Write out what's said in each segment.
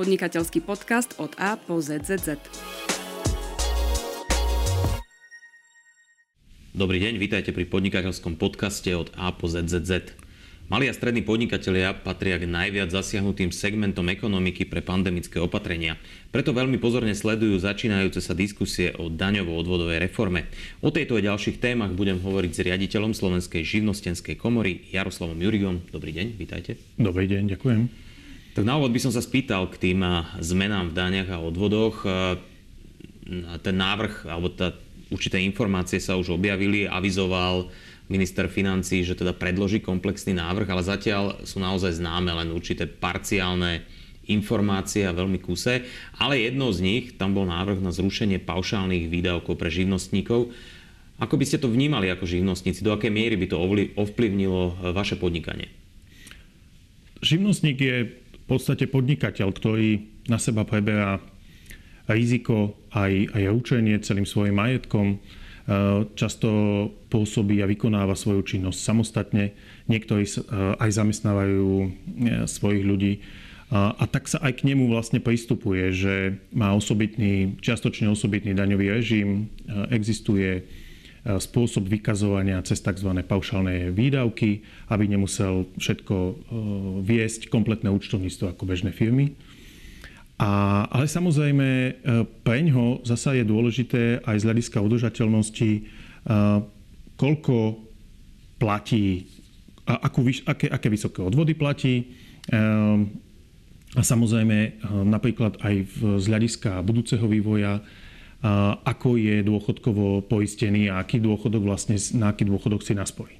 podnikateľský podcast od A po ZZZ. Dobrý deň, vítajte pri podnikateľskom podcaste od A po ZZZ. Mali a strední podnikatelia patria k najviac zasiahnutým segmentom ekonomiky pre pandemické opatrenia. Preto veľmi pozorne sledujú začínajúce sa diskusie o daňovo-odvodovej reforme. O tejto a ďalších témach budem hovoriť s riaditeľom Slovenskej živnostenskej komory Jaroslavom Jurigom. Dobrý deň, vítajte. Dobrý deň, ďakujem. Tak na úvod by som sa spýtal k tým zmenám v daniach a odvodoch. Ten návrh, alebo tá určité informácie sa už objavili, avizoval minister financí, že teda predloží komplexný návrh, ale zatiaľ sú naozaj známe len určité parciálne informácie a veľmi kuse. Ale jednou z nich, tam bol návrh na zrušenie paušálnych výdavkov pre živnostníkov. Ako by ste to vnímali ako živnostníci? Do akej miery by to ovplyvnilo eh, vaše podnikanie? Živnostník je podstate podnikateľ, ktorý na seba preberá riziko aj, aj učenie celým svojim majetkom, Eh, často pôsobí a vykonáva svoju činnosť samostatne. Niektorí eh, aj zamestnávajú eh, svojich ľudí. A tak sa aj k nemu vlastne pristupuje, že má osobitný, čiastočne osobitný daňový režim, existuje spôsob vykazovania cez tzv. paušálne výdavky, aby nemusel všetko viesť kompletné účtovníctvo ako bežné firmy. A, ale samozrejme, e, pre ňo zasa je dôležité aj z hľadiska udržateľnosti, e, koľko platí, akú, aké, aké vysoké odvody platí. E, a samozrejme napríklad aj z hľadiska budúceho vývoja, ako je dôchodkovo poistený a aký dôchodok vlastne, na aký dôchodok si naspojí.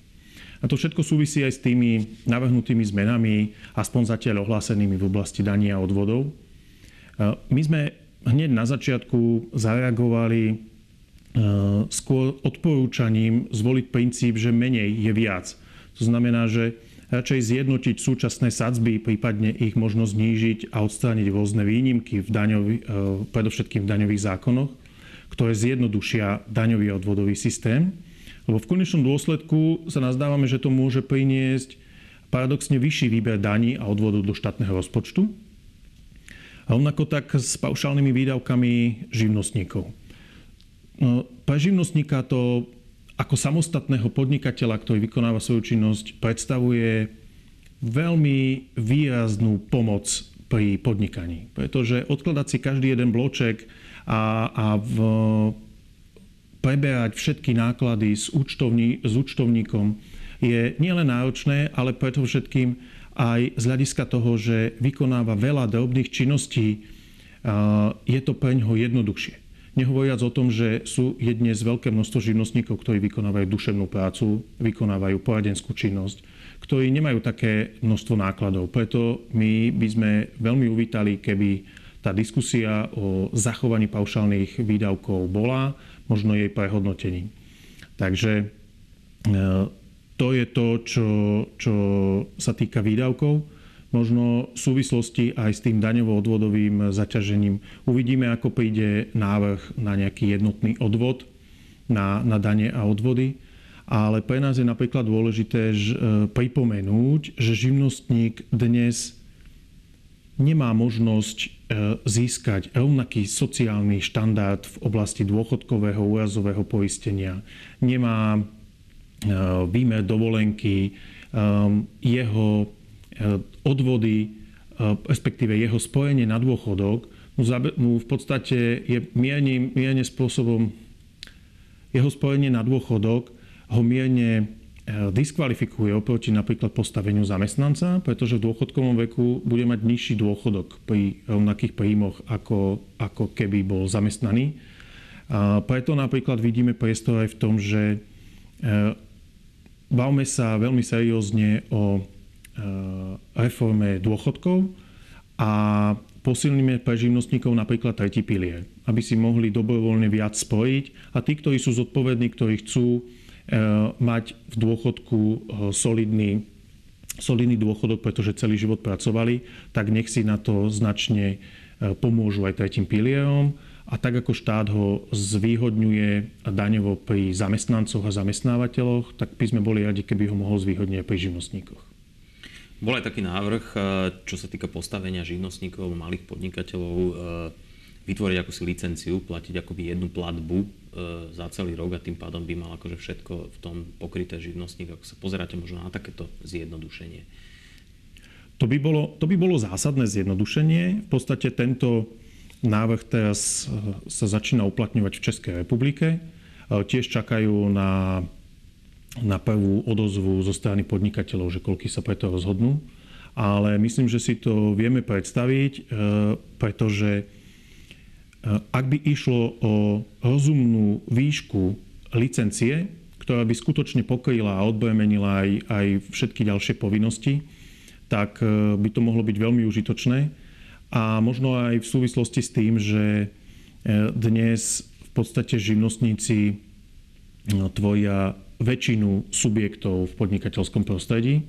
A to všetko súvisí aj s tými navrhnutými zmenami, aspoň zatiaľ ohlásenými v oblasti dania a odvodov. My sme hneď na začiatku zareagovali e, skôr odporúčaním zvoliť princíp, že menej je viac. To znamená, že radšej zjednotiť súčasné sadzby, prípadne ich možno znížiť a odstrániť rôzne výnimky v daňovi, e, predovšetkým v daňových zákonoch, ktoré zjednodušia daňový a odvodový systém. Lebo v konečnom dôsledku sa nazdávame, že to môže priniesť paradoxne vyšší výber daní a odvodov do štátneho rozpočtu, rovnako tak s paušálnymi výdavkami živnostníkov. No, pre živnostníka to ako samostatného podnikateľa, ktorý vykonáva svoju činnosť, predstavuje veľmi výraznú pomoc pri podnikaní. Pretože odkladať si každý jeden bloček a, a v, preberať všetky náklady s, účtovní, s účtovníkom je nielen náročné, ale preto všetkým aj z hľadiska toho, že vykonáva veľa drobných činností, je to pre ňoho jednoduchšie. Nehovoriac o tom, že sú je dnes veľké množstvo živnostníkov, ktorí vykonávajú duševnú prácu, vykonávajú poradenskú činnosť, ktorí nemajú také množstvo nákladov. Preto my by sme veľmi uvítali, keby tá diskusia o zachovaní paušálnych výdavkov bola, možno jej prehodnotením. Takže e, to je to, čo, čo sa týka výdavkov. Možno v súvislosti aj s tým daňovo-odvodovým zaťažením uvidíme, ako príde návrh na nejaký jednotný odvod na, na dane a odvody. Ale pre nás je napríklad dôležité že, pripomenúť, že živnostník dnes nemá možnosť e, získať rovnaký sociálny štandard v oblasti dôchodkového úrazového poistenia. Nemá Eh, výmer dovolenky, ehm, jeho eh, odvody, respektíve jeho spojenie na dôchodok, mu v podstate je mierne, mierne spôsobom, jeho spojenie na dôchodok ho mierne diskvalifikuje oproti napríklad postaveniu zamestnanca, pretože v dôchodkovom veku bude mať nižší dôchodok pri rovnakých príjmoch, ako, ako keby bol zamestnaný. A preto napríklad vidíme priestor aj v tom, že Bavme sa veľmi seriózne o e, reforme dôchodkov a posilníme pre živnostníkov napríklad tretí pilier, aby si mohli dobrovoľne viac spojiť a tí, ktorí sú zodpovední, ktorí chcú mať v dôchodku e, solidný, solidný dôchodok, pretože celý život pracovali, tak nech si na to značne pomôžu aj tretím pilierom a tak ako štát ho zvýhodňuje daňovo pri zamestnancoch a zamestnávateľoch, tak by sme boli radi, keby ho mohol zvýhodniť aj pri živnostníkoch. Bol aj taký návrh, čo sa týka postavenia živnostníkov, malých podnikateľov, vytvoriť akúsi licenciu, platiť akoby jednu platbu za celý rok a tým pádom by mal akože všetko v tom pokryté živnostník. Ako sa pozeráte možno na takéto zjednodušenie? To by, bolo, to by bolo zásadné zjednodušenie. V podstate tento návrh teraz sa začína uplatňovať v Českej republike. Tiež čakajú na na prvú odozvu zo strany podnikateľov, že koľky sa preto rozhodnú. Ale myslím, že si to vieme predstaviť, e, pretože e, ak by išlo o rozumnú výšku licencie, ktorá by skutočne pokryla a odbremenila aj, aj všetky ďalšie povinnosti, tak e, by to mohlo byť veľmi užitočné. A možno aj v súvislosti s tým, že dnes v podstate živnostníci tvoja väčšinu subjektov v podnikateľskom prostredí,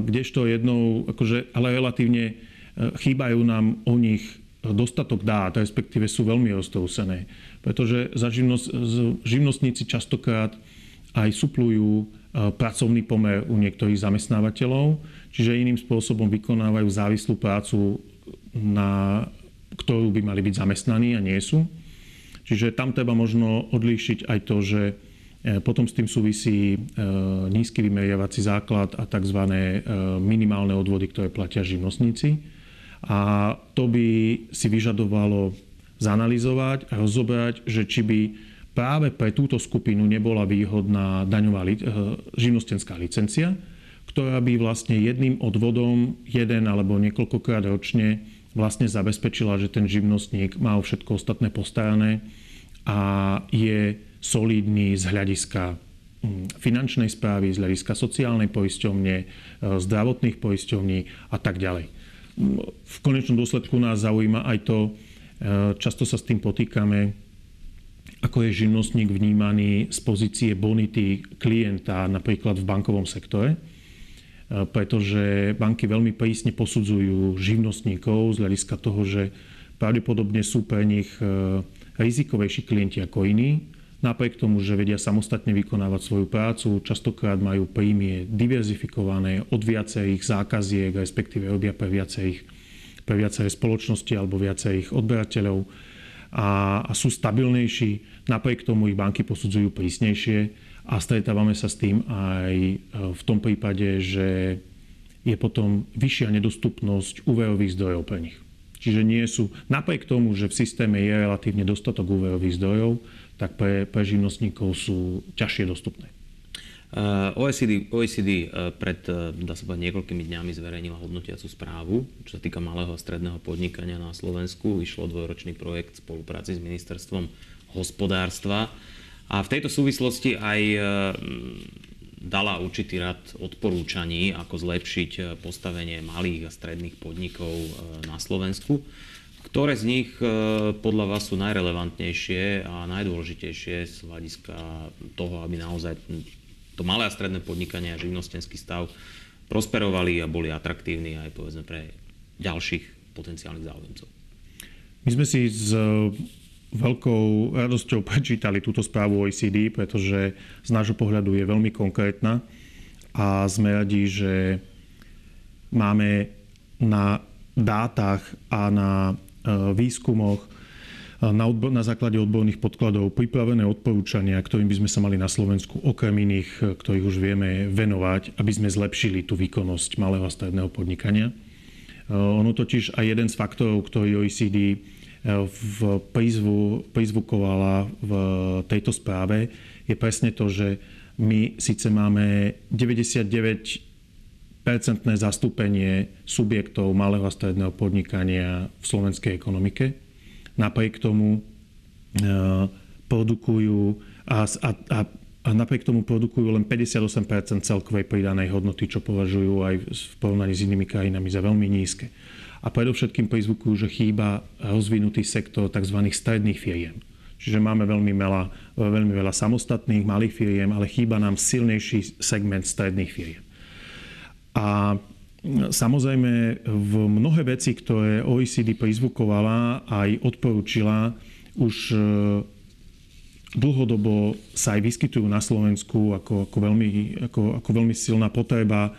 kdežto jednou, akože, ale relatívne chýbajú nám o nich dostatok dát, respektíve sú veľmi roztrúsené. Pretože za živnosť, živnostníci častokrát aj suplujú e, pracovný pomer u niektorých zamestnávateľov, čiže iným spôsobom vykonávajú závislú prácu, na ktorú by mali byť zamestnaní a nie sú. Čiže tam treba možno odlíšiť aj to, že E, potom s tým súvisí e, nízky vymeriavací základ a tzv. Minimálne odvody, ktoré platia živnostníci. A to by si vyžadovalo zanalizovať a rozobrať, že či by práve pre túto skupinu nebola výhodná daňová živnostenská licencia, ktorá by vlastne jedným odvodom, jeden alebo niekoľkokrát ročne vlastne zabezpečila, že ten živnostník má všetko ostatné postarané a je solidný z hľadiska mm, finančnej správy, z hľadiska sociálnej poisťovne, e, zdravotných poisťovní a tak ďalej. V konečnom dôsledku nás zaujíma aj to, e, často sa s tým potýkame, ako je živnostník vnímaný z pozície bonity klienta napríklad v bankovom sektore, e, pretože banky veľmi prísne posudzujú živnostníkov z hľadiska toho, že pravdepodobne sú pre nich rizikovejší klienti ako iní Napriek tomu, že vedia samostatne vykonávať svoju prácu, častokrát majú príjmy diverzifikované od viacerých zákaziek, respektíve robia pre viacerých, pre viaceré spoločnosti alebo viacerých odberateľov a, a sú stabilnejší. Napriek tomu ich banky posudzujú prísnejšie a stretávame sa s tým aj e, v tom prípade, že je potom vyššia nedostupnosť úverových zdrojov pre nich. Čiže nie sú, napriek tomu, že v systéme je relatívne dostatok úverových zdrojov, tak pre, pre živnostníkov sú ťažšie dostupné. Uh, OECD, OECD uh, pred, uh, dá sa povedať, niekoľkými dňami zverejnila hodnotiacu správu, čo sa týka malého a stredného podnikania na Slovensku. Išlo dvojročný projekt v spolupráci s ministerstvom hospodárstva. A v tejto súvislosti aj dala určitý rad odporúčaní, ako zlepšiť postavenie malých a stredných podnikov na Slovensku. Ktoré z nich e, podľa vás sú najrelevantnejšie a najdôležitejšie z hľadiska toho, aby naozaj to malé a stredné podnikanie a živnostenský stav prosperovali a boli atraktívni aj povedzme pre ďalších potenciálnych záujemcov? My sme si s veľkou radosťou prečítali túto správu OECD, pretože z nášho pohľadu je veľmi konkrétna a sme radi, že máme na dátach a na výskumoch eh, na, odbo- na základe odborných podkladov pripravené odporúčania, ktorým by sme sa mali na Slovensku okrem iných, eh, ktorých už vieme venovať, aby sme zlepšili tú výkonnosť malého a stredného podnikania. Ono totiž aj jeden z faktorov, ktorý OECD v prízvu, prizvukovala v tejto správe, je presne to, že my síce máme 99 percentné zastúpenie subjektov malého a stredného podnikania v slovenskej ekonomike. Napriek tomu e, produkujú a, a, a, a napriek tomu produkujú len 58% celkovej pridanej hodnoty, čo považujú aj v porovnaní s inými krajinami za veľmi nízke. A predovšetkým prizvukujú, že chýba rozvinutý sektor tzv. stredných firiem. Čiže máme veľmi veľa, veľmi veľa samostatných malých firiem, ale chýba nám silnejší segment stredných firiem. A samozrejme v mnohé veci, ktoré OECD prizvukovala aj odporúčila, už e, dlhodobo sa aj vyskytujú na Slovensku ako, ako, veľmi, ako, ako veľmi silná potreba e,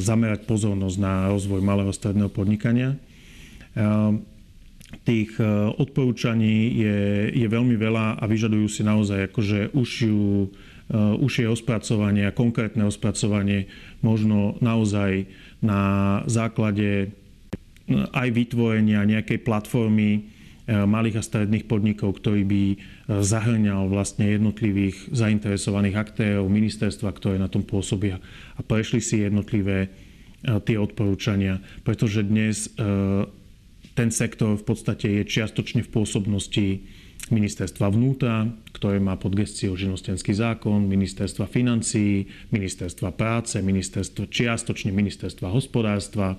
zamerať pozornosť na rozvoj malého stredného podnikania. E, tých odporúčaní je, je veľmi veľa a vyžadujú si naozaj akože užšiu, užšie ospracovanie a konkrétne ospracovanie možno naozaj na základe aj vytvorenia nejakej platformy E, malých a stredných podnikov, ktorý by e, zahrňal vlastne jednotlivých zainteresovaných aktérov, ministerstva, ktoré na tom pôsobia a prešli si jednotlivé e, tie odporúčania, pretože dnes ten sektor v podstate je čiastočne v pôsobnosti ministerstva vnútra, ktoré má pod gestiou živnostenský zákon, ministerstva financií, ministerstva práce, ministerstva, čiastočne ministerstva hospodárstva.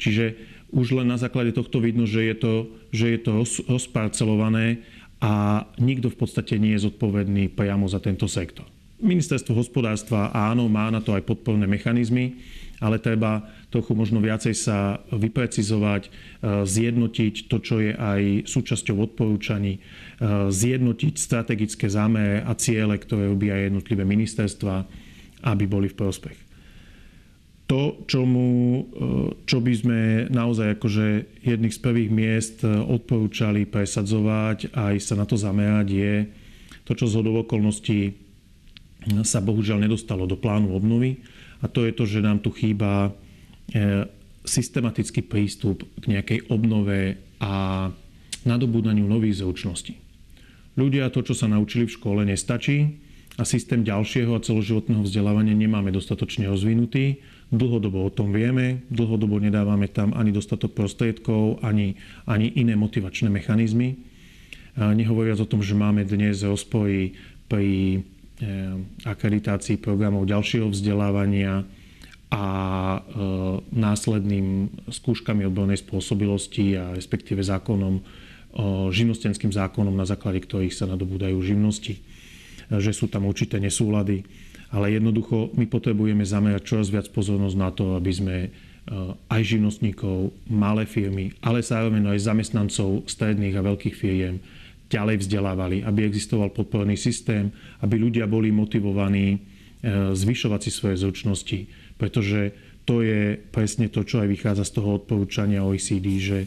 Čiže už len na základe tohto vidno, že je to, že je to rozparcelované a nikto v podstate nie je zodpovedný priamo za tento sektor. Ministerstvo hospodárstva áno, má na to aj podporné mechanizmy, ale treba trochu možno viacej sa vyprecizovať, e, zjednotiť to, čo je aj súčasťou odporúčaní, e, zjednotiť strategické zámere a ciele, ktoré robia jednotlivé ministerstva, aby boli v prospech. To, čomu, e, čo by sme naozaj akože jedných z prvých miest odporúčali presadzovať a aj sa na to zamerať je to, čo z okolností sa bohužiaľ nedostalo do plánu obnovy a to je to, že nám tu chýba systematický prístup k nejakej obnove a nadobúdaniu nových zručností. Ľudia to, čo sa naučili v škole, nestačí a systém ďalšieho a celoživotného vzdelávania nemáme dostatočne rozvinutý Dlhodobo o tom vieme, dlhodobo nedávame tam ani dostatok prostriedkov, ani, ani iné motivačné mechanizmy. Nehovoriac o tom, že máme dnes rozpory pri eh, akreditácii programov ďalšieho vzdelávania a eh, následným skúškami odbornej spôsobilosti a respektíve zákonom, živnostenským zákonom, na základe ktorých sa nadobúdajú živnosti, že sú tam určité nesúlady. Ale jednoducho my potrebujeme zamerať čoraz viac pozornosť na to, aby sme e, aj živnostníkov, malé firmy, ale zároveň aj zamestnancov stredných a veľkých firiem ďalej vzdelávali, aby existoval podporný systém, aby ľudia boli motivovaní e, zvyšovať si svoje zručnosti, pretože to je presne to, čo aj vychádza z toho odporúčania OECD, že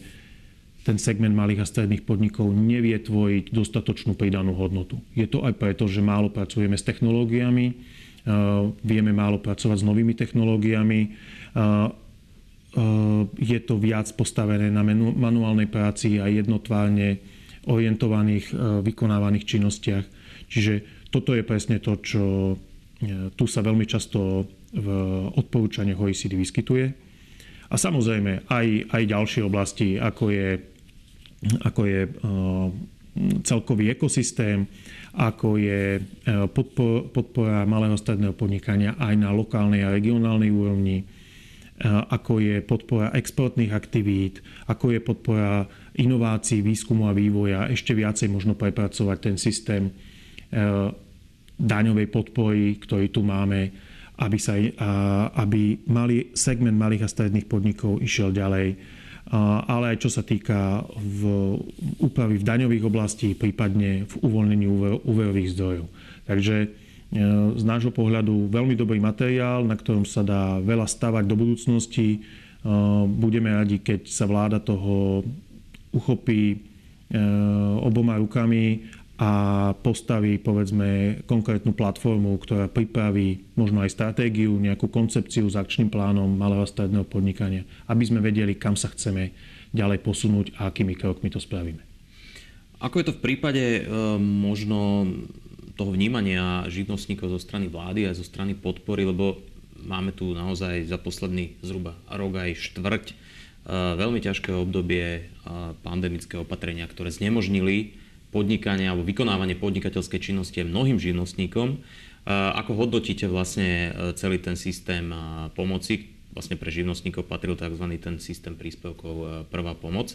ten segment malých a stredných podnikov nevie tvoriť dostatočnú pridanú hodnotu. Je to aj preto, že málo pracujeme s technológiami, vieme málo pracovať s novými technológiami. Je to viac postavené na manuálnej práci a jednotvárne orientovaných, vykonávaných činnostiach. Čiže toto je presne to, čo e, tu sa veľmi často v odporúčaniach OECD vyskytuje. A samozrejme aj, aj ďalšie oblasti, ako je, ako je celkový ekosystém, ako je e, podpora malého stredného podnikania aj na lokálnej a regionálnej úrovni, e, ako je podpora exportných aktivít, ako je podpora inovácií, výskumu a vývoja, ešte viacej možno prepracovať ten systém daňovej podpory, ktorý tu máme, aby, sa, aby malý, segment malých a stredných podnikov išiel ďalej ale aj čo sa týka v úpravy v daňových oblasti, prípadne v uvoľnení úverových zdrojov. Takže e, z nášho pohľadu veľmi dobrý materiál, na ktorom sa dá veľa stavať do budúcnosti. E, budeme radi, keď sa vláda toho uchopí e, oboma rukami a postaví povedzme konkrétnu platformu, ktorá pripraví možno aj stratégiu, nejakú koncepciu s akčným plánom malého a stredného podnikania, aby sme vedeli, kam sa chceme ďalej posunúť a akými krokmi to spravíme. Ako je to v prípade e, možno toho vnímania živnostníkov zo strany vlády a zo strany podpory, lebo máme tu naozaj za posledný zhruba rok aj štvrť e, veľmi ťažké obdobie e, pandemické opatrenia, ktoré znemožnili podnikanie alebo vykonávanie podnikateľskej činnosti mnohým živnostníkom. Ako hodnotíte vlastne e, celý ten systém pomoci? Vlastne pre živnostníkov patril tzv. ten systém príspevkov e, prvá pomoc.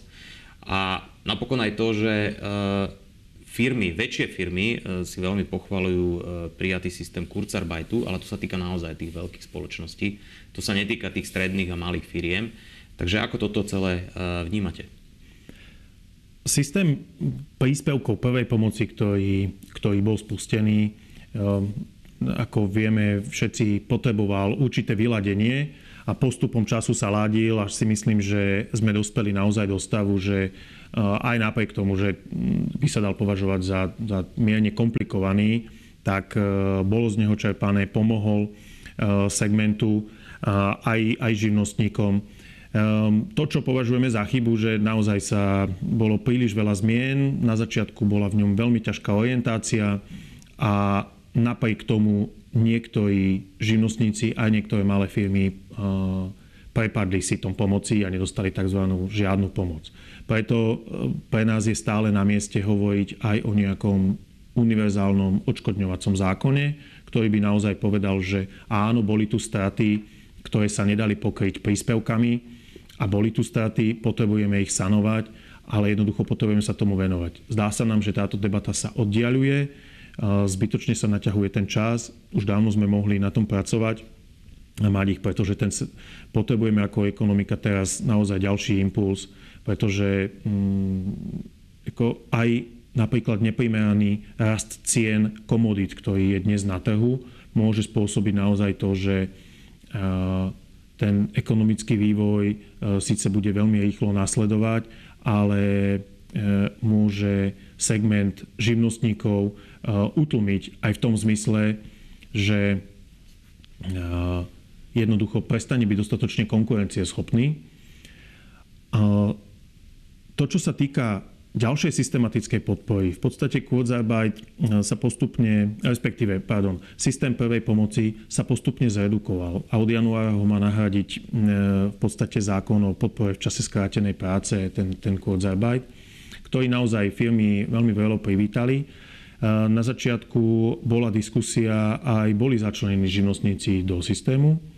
A napokon aj to, že e, firmy, väčšie firmy si veľmi pochvalujú prijatý systém Kurzarbeitu, ale to sa týka naozaj tých veľkých spoločností. To sa netýka tých stredných a malých firiem. Takže ako toto celé vnímate? Systém príspevkov prvej pomoci, ktorý, ktorý bol spustený, ako vieme, všetci potreboval určité vyladenie a postupom času sa ládil, až si myslím, že sme dospeli naozaj do stavu, že aj napriek tomu, že by sa dal považovať za, za mierne komplikovaný, tak bolo z neho čerpané, pomohol segmentu aj, aj živnostníkom. Ehm, to, čo považujeme za chybu, že naozaj sa bolo príliš veľa zmien, na začiatku bola v ňom veľmi ťažká orientácia a napriek tomu niektorí živnostníci aj niektoré malé firmy ehm, prepadli si tom pomoci a nedostali tzv. žiadnu pomoc. Preto ehm, pre nás je stále na mieste hovoriť aj o nejakom univerzálnom odškodňovacom zákone, ktorý by naozaj povedal, že áno, boli tu straty, ktoré sa nedali pokryť príspevkami, a boli tu straty, potrebujeme ich sanovať, ale jednoducho potrebujeme sa tomu venovať. Zdá sa nám, že táto debata sa oddialuje, zbytočne sa naťahuje ten čas, už dávno sme mohli na tom pracovať a mať ich, pretože ten, potrebujeme ako ekonomika teraz naozaj ďalší impuls, pretože mm, ako aj napríklad neprimeraný rast cien komodít, ktorý je dnes na trhu, môže spôsobiť naozaj to, že ten ekonomický vývoj e, síce bude veľmi rýchlo nasledovať, ale e, môže segment živnostníkov e, utlmiť aj v tom zmysle, že jednoducho prestane byť dostatočne konkurencieschopný. To, čo sa týka ďalšej systematickej podpory. V podstate Kurzarbeit eh, sa postupne, respektíve, pardon, systém prvej pomoci sa postupne zredukoval a od januára ho má nahradiť eh, v podstate zákon o podpore v čase skrátenej práce, ten, ten Kurzarbeit, ktorý naozaj firmy veľmi veľmi privítali. Eh, na začiatku bola diskusia aj boli začlenení živnostníci do systému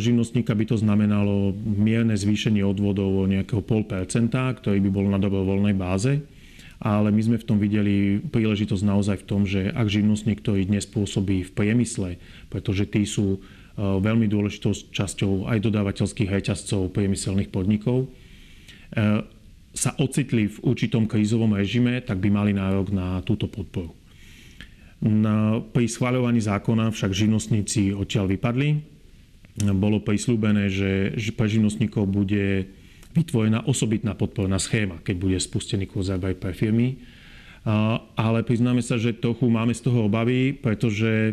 živnostníka by to znamenalo mierne zvýšenie odvodov o nejakého pol percenta, ktorý by bol na dobrovoľnej báze. Ale my sme v tom videli príležitosť naozaj v tom, že ak živnostník, ktorý dnes pôsobí v priemysle, pretože tí sú e, veľmi dôležitou časťou aj dodávateľských reťazcov priemyselných podnikov, e, sa ocitli v určitom krízovom režime, tak by mali nárok na túto podporu. Pri schváľovaní zákona však živnostníci odtiaľ vypadli, bolo prislúbené, že pre živnostníkov bude vytvorená osobitná podporná schéma, keď bude spustený kurz pre firmy. Ale priznáme sa, že trochu máme z toho obavy, pretože e,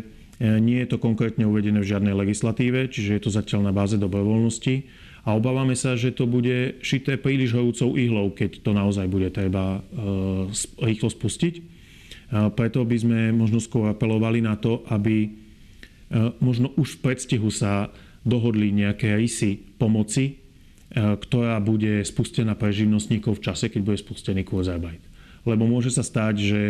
nie je to konkrétne uvedené v žiadnej legislatíve, čiže je to zatiaľ na báze dobrovoľnosti. A obávame sa, že to bude šité príliš horúcou ihlou, keď to naozaj bude treba e, rýchlo spustiť. Preto by sme možno skôr apelovali na to, aby e, možno už v predstihu sa dohodli nejaké rysy pomoci, e, ktorá bude spustená pre živnostníkov v čase, keď bude spustený Kurzarbeit. Lebo môže sa stať, že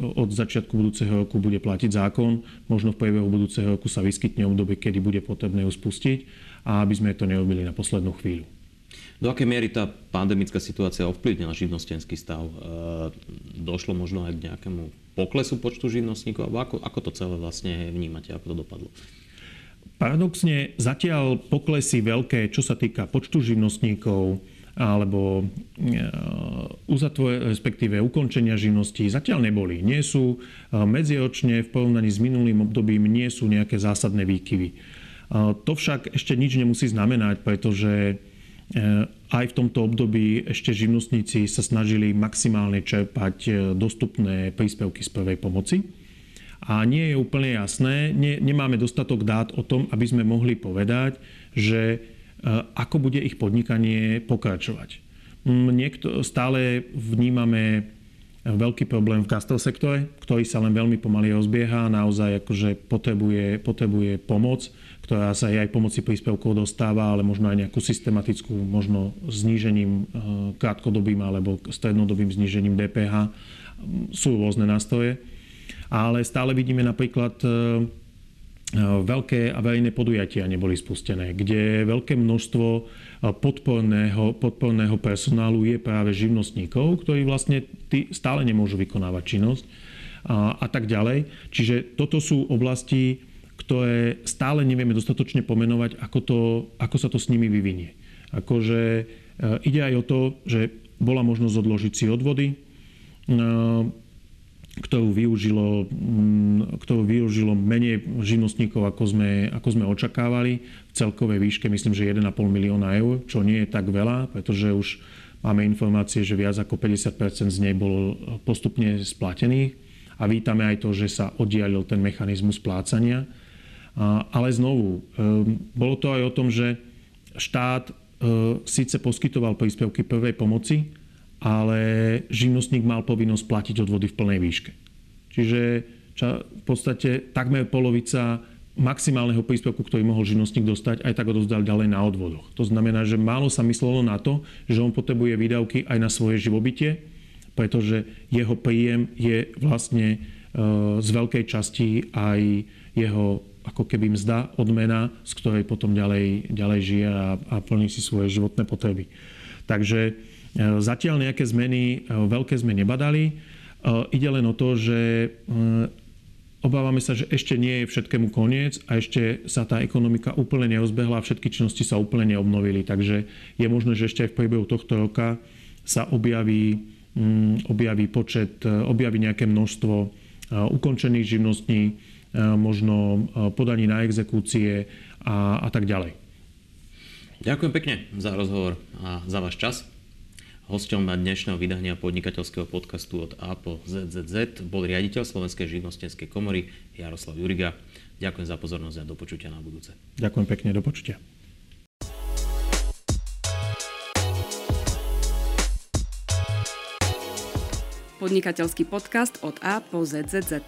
od začiatku budúceho roku bude platiť zákon, možno v priebehu budúceho roku sa vyskytne obdobie, kedy bude potrebné ju spustiť a aby sme to nerobili na poslednú chvíľu. Do akej miery tá pandemická situácia ovplyvnila živnostenský stav? E, došlo možno aj k nejakému poklesu počtu živnostníkov? Ako, ako to celé vlastne vnímate? Ako to dopadlo? Paradoxne zatiaľ poklesy veľké, čo sa týka počtu živnostníkov alebo e, uzatvore, respektíve ukončenia živností zatiaľ neboli. Nie sú e, medziročne v porovnaní s minulým obdobím nie sú nejaké zásadné výkyvy. E, to však ešte nič nemusí znamenať, pretože aj v tomto období ešte živnostníci sa snažili maximálne čerpať dostupné príspevky z prvej pomoci a nie je úplne jasné, nie, nemáme dostatok dát o tom, aby sme mohli povedať, že e, ako bude ich podnikanie pokračovať. Niekto, stále vnímame veľký problém v gastrosektore, ktorý sa len veľmi pomaly rozbieha, naozaj akože potrebuje, potrebuje pomoc, ktorá sa aj pomoci príspevkov dostáva, ale možno aj nejakú systematickú, možno znížením e, krátkodobým alebo strednodobým znížením DPH. Sú rôzne nástroje ale stále vidíme napríklad e, e, veľké a verejné podujatia neboli spustené, kde veľké množstvo e, podporného, podporného personálu je práve živnostníkov, ktorí vlastne stále nemôžu vykonávať činnosť a, a tak ďalej. Čiže toto sú oblasti, ktoré stále nevieme dostatočne pomenovať, ako, to, ako sa to s nimi vyvinie. Akože ide aj o to, že bola možnosť odložiť si odvody, ktorú využilo, mm, ktorú využilo menej živnostníkov, ako sme, ako sme očakávali. V celkovej výške myslím, že 1,5 milióna eur, čo nie je tak veľa, pretože už máme informácie, že viac ako 50% z nej bolo postupne splatených. A vítame aj to, že sa oddialil ten mechanizmus plácania. Ale znovu, ehm, bolo to aj o tom, že štát ehm, síce poskytoval príspevky prvej pomoci, ale živnostník mal povinnosť platiť odvody v plnej výške. Čiže v podstate takmer polovica maximálneho príspevku, ktorý mohol živnostník dostať, aj tak ho dozdal ďalej na odvodoch. To znamená, že málo sa myslelo na to, že on potrebuje výdavky aj na svoje živobytie, pretože jeho príjem je vlastne e, z veľkej časti aj jeho ako keby mzda, odmena, z ktorej potom ďalej, ďalej žije a, a plní si svoje životné potreby. Takže zatiaľ nejaké zmeny, e, veľké sme nebadali. E, ide len o to, že obávame sa, že ešte nie je všetkému koniec a ešte sa tá ekonomika úplne neozbehla a všetky činnosti sa úplne neobnovili. Takže je možné, že ešte aj v priebehu tohto roka sa objaví, mm, objaví počet, objaví nejaké množstvo ukončených živností, možno podaní na exekúcie a, a tak ďalej. Ďakujem pekne za rozhovor a za váš čas. Hosťom dnešného vydania podnikateľského podcastu od A po ZZZ bol riaditeľ Slovenskej živnostenskej komory Jaroslav Juriga. Ďakujem za pozornosť a do počutia na budúce. Ďakujem pekne, do počutia. Podnikateľský podcast od A po ZZZ.